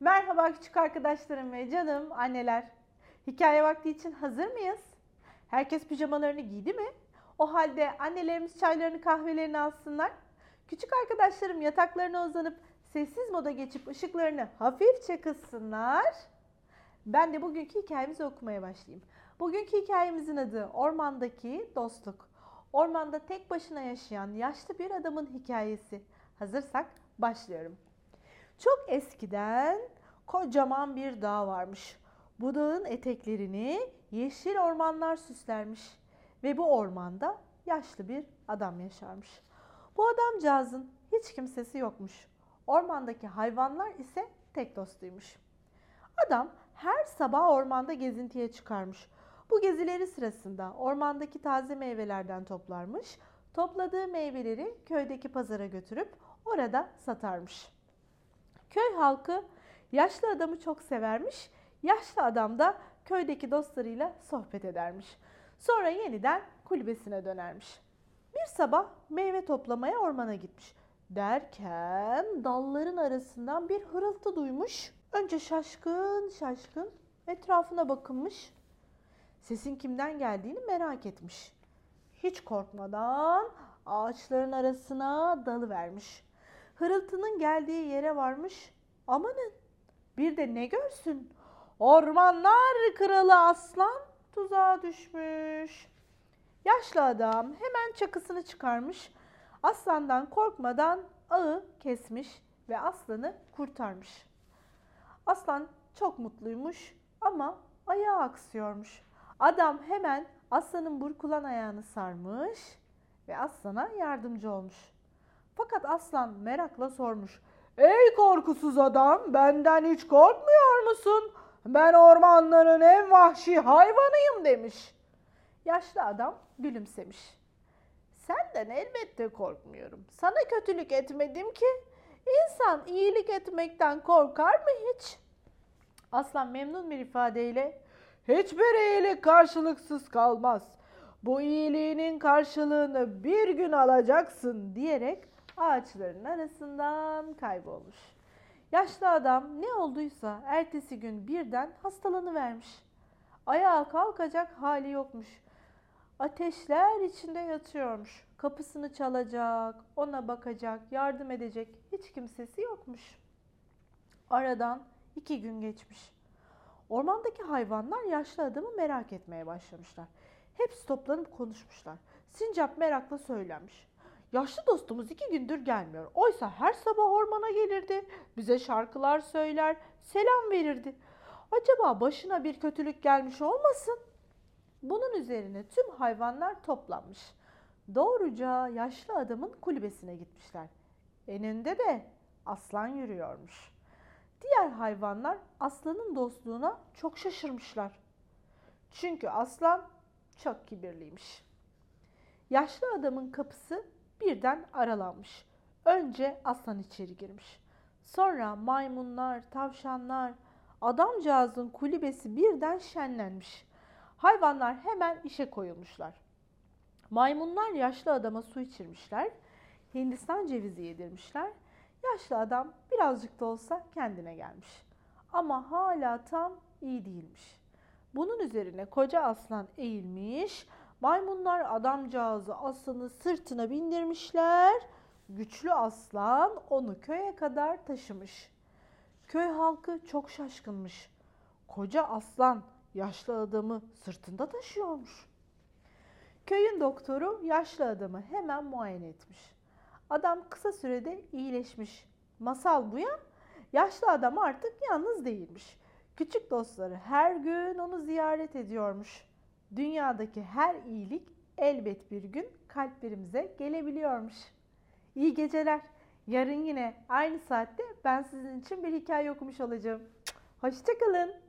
Merhaba küçük arkadaşlarım ve canım anneler. Hikaye vakti için hazır mıyız? Herkes pijamalarını giydi mi? O halde annelerimiz çaylarını kahvelerini alsınlar. Küçük arkadaşlarım yataklarına uzanıp sessiz moda geçip ışıklarını hafifçe kıssınlar. Ben de bugünkü hikayemizi okumaya başlayayım. Bugünkü hikayemizin adı Ormandaki Dostluk. Ormanda tek başına yaşayan yaşlı bir adamın hikayesi. Hazırsak başlıyorum. Çok eskiden kocaman bir dağ varmış. Bu dağın eteklerini yeşil ormanlar süslermiş ve bu ormanda yaşlı bir adam yaşarmış. Bu adamcağızın hiç kimsesi yokmuş. Ormandaki hayvanlar ise tek dostuymuş. Adam her sabah ormanda gezintiye çıkarmış. Bu gezileri sırasında ormandaki taze meyvelerden toplarmış. Topladığı meyveleri köydeki pazara götürüp orada satarmış. Köy halkı yaşlı adamı çok severmiş. Yaşlı adam da köydeki dostlarıyla sohbet edermiş. Sonra yeniden kulübesine dönermiş. Bir sabah meyve toplamaya ormana gitmiş. Derken dalların arasından bir hırıltı duymuş. Önce şaşkın şaşkın etrafına bakınmış. Sesin kimden geldiğini merak etmiş. Hiç korkmadan ağaçların arasına dalı vermiş. Hırıltının geldiği yere varmış. Amanın bir de ne görsün? Ormanlar kralı aslan tuzağa düşmüş. Yaşlı adam hemen çakısını çıkarmış. Aslandan korkmadan ağı kesmiş ve aslanı kurtarmış. Aslan çok mutluymuş ama ayağı aksıyormuş. Adam hemen aslanın burkulan ayağını sarmış ve aslana yardımcı olmuş. Fakat aslan merakla sormuş. Ey korkusuz adam benden hiç korkmuyor musun? Ben ormanların en vahşi hayvanıyım demiş. Yaşlı adam gülümsemiş. Senden elbette korkmuyorum. Sana kötülük etmedim ki. İnsan iyilik etmekten korkar mı hiç? Aslan memnun bir ifadeyle hiçbir iyilik karşılıksız kalmaz. Bu iyiliğinin karşılığını bir gün alacaksın diyerek ağaçların arasından kaybolmuş. Yaşlı adam ne olduysa ertesi gün birden hastalanıvermiş. Ayağa kalkacak hali yokmuş. Ateşler içinde yatıyormuş. Kapısını çalacak, ona bakacak, yardım edecek hiç kimsesi yokmuş. Aradan iki gün geçmiş. Ormandaki hayvanlar yaşlı adamı merak etmeye başlamışlar. Hepsi toplanıp konuşmuşlar. Sincap merakla söylenmiş. Yaşlı dostumuz iki gündür gelmiyor. Oysa her sabah ormana gelirdi. Bize şarkılar söyler, selam verirdi. Acaba başına bir kötülük gelmiş olmasın? Bunun üzerine tüm hayvanlar toplanmış. Doğruca yaşlı adamın kulübesine gitmişler. Eninde de aslan yürüyormuş. Diğer hayvanlar aslanın dostluğuna çok şaşırmışlar. Çünkü aslan çok kibirliymiş. Yaşlı adamın kapısı birden aralanmış. Önce aslan içeri girmiş. Sonra maymunlar, tavşanlar, adamcağızın kulübesi birden şenlenmiş. Hayvanlar hemen işe koyulmuşlar. Maymunlar yaşlı adama su içirmişler. Hindistan cevizi yedirmişler. Yaşlı adam birazcık da olsa kendine gelmiş. Ama hala tam iyi değilmiş. Bunun üzerine koca aslan eğilmiş. Maymunlar adamcağızı aslanı sırtına bindirmişler. Güçlü aslan onu köye kadar taşımış. Köy halkı çok şaşkınmış. Koca aslan yaşlı adamı sırtında taşıyormuş. Köyün doktoru yaşlı adamı hemen muayene etmiş. Adam kısa sürede iyileşmiş. Masal bu ya. Yaşlı adam artık yalnız değilmiş. Küçük dostları her gün onu ziyaret ediyormuş. Dünyadaki her iyilik elbet bir gün kalplerimize gelebiliyormuş. İyi geceler. Yarın yine aynı saatte ben sizin için bir hikaye okumuş olacağım. Hoşçakalın.